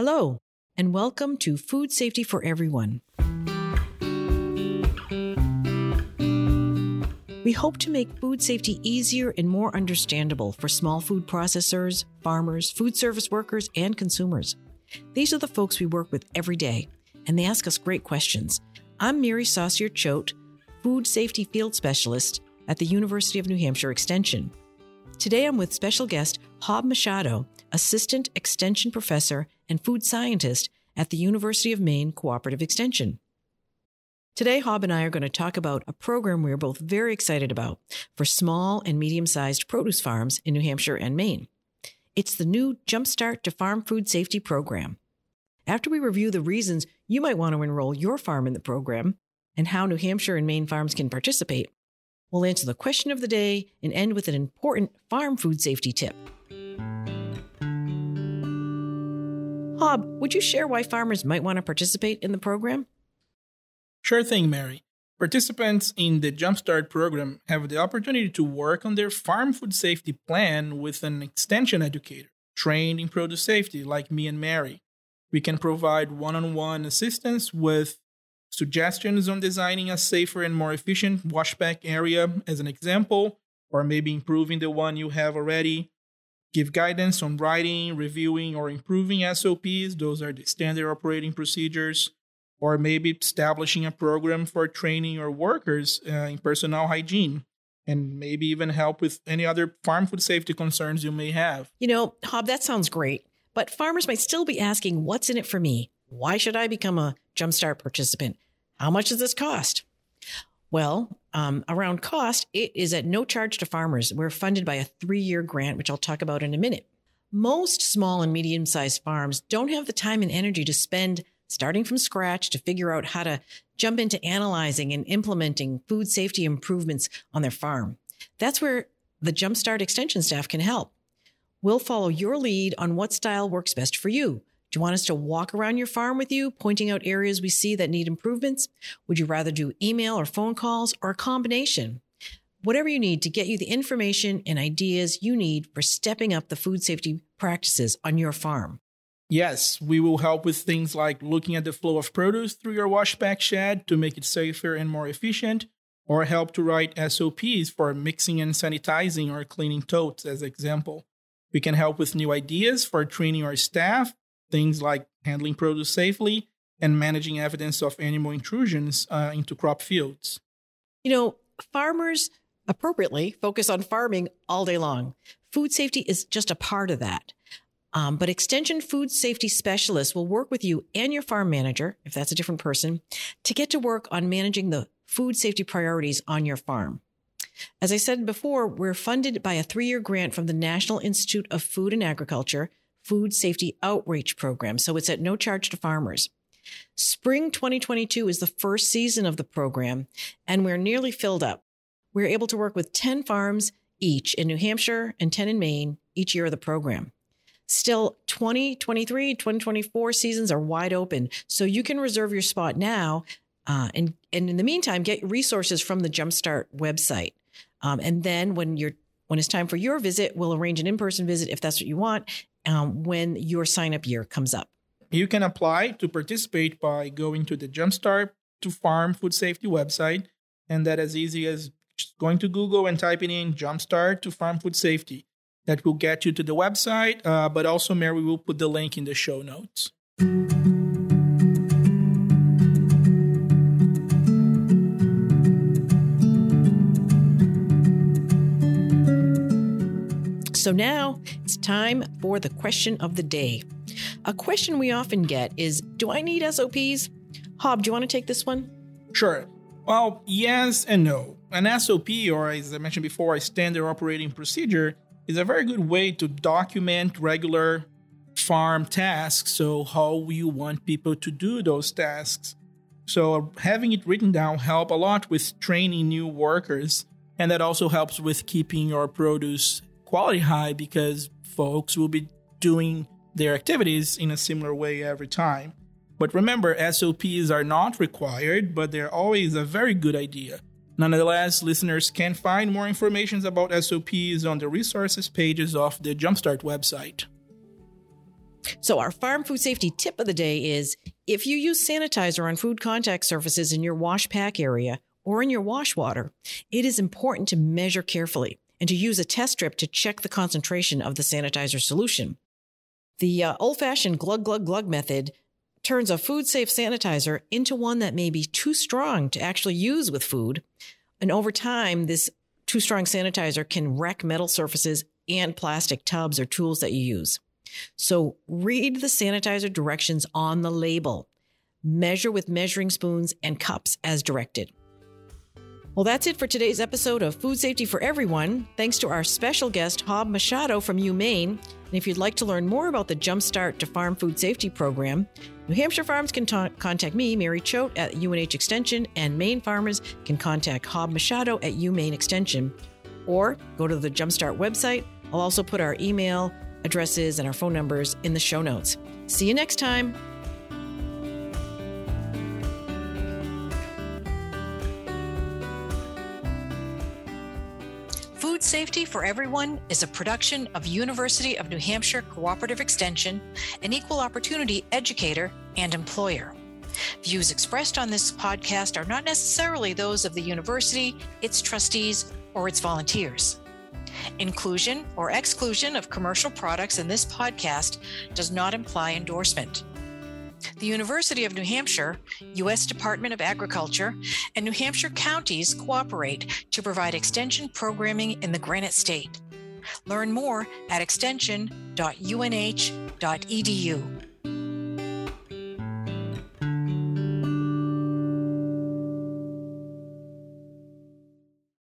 Hello, and welcome to Food Safety for Everyone. We hope to make food safety easier and more understandable for small food processors, farmers, food service workers, and consumers. These are the folks we work with every day, and they ask us great questions. I'm Mary Saucier Choate, Food Safety Field Specialist at the University of New Hampshire Extension. Today I'm with special guest Hob Machado, Assistant Extension Professor and Food Scientist at the University of Maine Cooperative Extension. Today, Hob and I are going to talk about a program we're both very excited about for small and medium sized produce farms in New Hampshire and Maine. It's the new Jumpstart to Farm Food Safety Program. After we review the reasons you might want to enroll your farm in the program and how New Hampshire and Maine farms can participate, we'll answer the question of the day and end with an important farm food safety tip. Hob, would you share why farmers might want to participate in the program? Sure thing, Mary. Participants in the Jumpstart program have the opportunity to work on their farm food safety plan with an extension educator trained in produce safety, like me and Mary. We can provide one on one assistance with suggestions on designing a safer and more efficient wash pack area, as an example, or maybe improving the one you have already. Give guidance on writing, reviewing, or improving SOPs, those are the standard operating procedures or maybe establishing a program for training your workers uh, in personnel hygiene and maybe even help with any other farm food safety concerns you may have. You know, Hob, that sounds great, but farmers might still be asking, what's in it for me? Why should I become a Jumpstart participant? How much does this cost? Well, um, around cost, it is at no charge to farmers. We're funded by a three year grant, which I'll talk about in a minute. Most small and medium sized farms don't have the time and energy to spend starting from scratch to figure out how to jump into analyzing and implementing food safety improvements on their farm. That's where the Jumpstart Extension staff can help. We'll follow your lead on what style works best for you. Do you want us to walk around your farm with you, pointing out areas we see that need improvements? Would you rather do email or phone calls or a combination? Whatever you need to get you the information and ideas you need for stepping up the food safety practices on your farm. Yes, we will help with things like looking at the flow of produce through your wash pack shed to make it safer and more efficient, or help to write SOPs for mixing and sanitizing or cleaning totes, as example. We can help with new ideas for training our staff, things like handling produce safely and managing evidence of animal intrusions uh, into crop fields. You know, farmers appropriately focus on farming all day long. Food safety is just a part of that. Um, but Extension Food Safety Specialists will work with you and your farm manager, if that's a different person, to get to work on managing the food safety priorities on your farm. As I said before, we're funded by a three year grant from the National Institute of Food and Agriculture Food Safety Outreach Program, so it's at no charge to farmers. Spring 2022 is the first season of the program, and we're nearly filled up. We're able to work with 10 farms each in New Hampshire and 10 in Maine each year of the program. Still, 2023, 2024 seasons are wide open. So you can reserve your spot now. Uh, and, and in the meantime, get resources from the Jumpstart website. Um, and then when you're when it's time for your visit, we'll arrange an in-person visit if that's what you want. Um, when your sign-up year comes up, you can apply to participate by going to the Jumpstart to Farm Food Safety website, and that as easy as going to Google and typing in Jumpstart to Farm Food Safety that will get you to the website, uh, but also Mary will put the link in the show notes. So now it's time for the question of the day. A question we often get is Do I need SOPs? Hob, do you want to take this one? Sure. Well, yes and no. An SOP, or as I mentioned before, a standard operating procedure, is a very good way to document regular farm tasks. So, how you want people to do those tasks. So, having it written down help a lot with training new workers, and that also helps with keeping your produce quality high because folks will be doing their activities in a similar way every time. But remember, SOPs are not required, but they're always a very good idea. Nonetheless, listeners can find more information about SOPs on the resources pages of the Jumpstart website. So, our farm food safety tip of the day is if you use sanitizer on food contact surfaces in your wash pack area or in your wash water, it is important to measure carefully and to use a test strip to check the concentration of the sanitizer solution. The uh, old fashioned glug glug glug method turns a food safe sanitizer into one that may be too strong to actually use with food. And over time, this too strong sanitizer can wreck metal surfaces and plastic tubs or tools that you use. So read the sanitizer directions on the label. Measure with measuring spoons and cups as directed. Well, that's it for today's episode of Food Safety for Everyone. Thanks to our special guest, Hob Machado from UMaine. And if you'd like to learn more about the Jumpstart to Farm Food Safety Program, New Hampshire farms can ta- contact me, Mary Choate, at UNH Extension, and Maine farmers can contact Hob Machado at UMaine Extension. Or go to the Jumpstart website. I'll also put our email addresses and our phone numbers in the show notes. See you next time. Food Safety for Everyone is a production of University of New Hampshire Cooperative Extension, an equal opportunity educator and employer. Views expressed on this podcast are not necessarily those of the university, its trustees, or its volunteers. Inclusion or exclusion of commercial products in this podcast does not imply endorsement. The University of New Hampshire, U.S. Department of Agriculture, and New Hampshire counties cooperate to provide extension programming in the Granite State. Learn more at extension.unh.edu.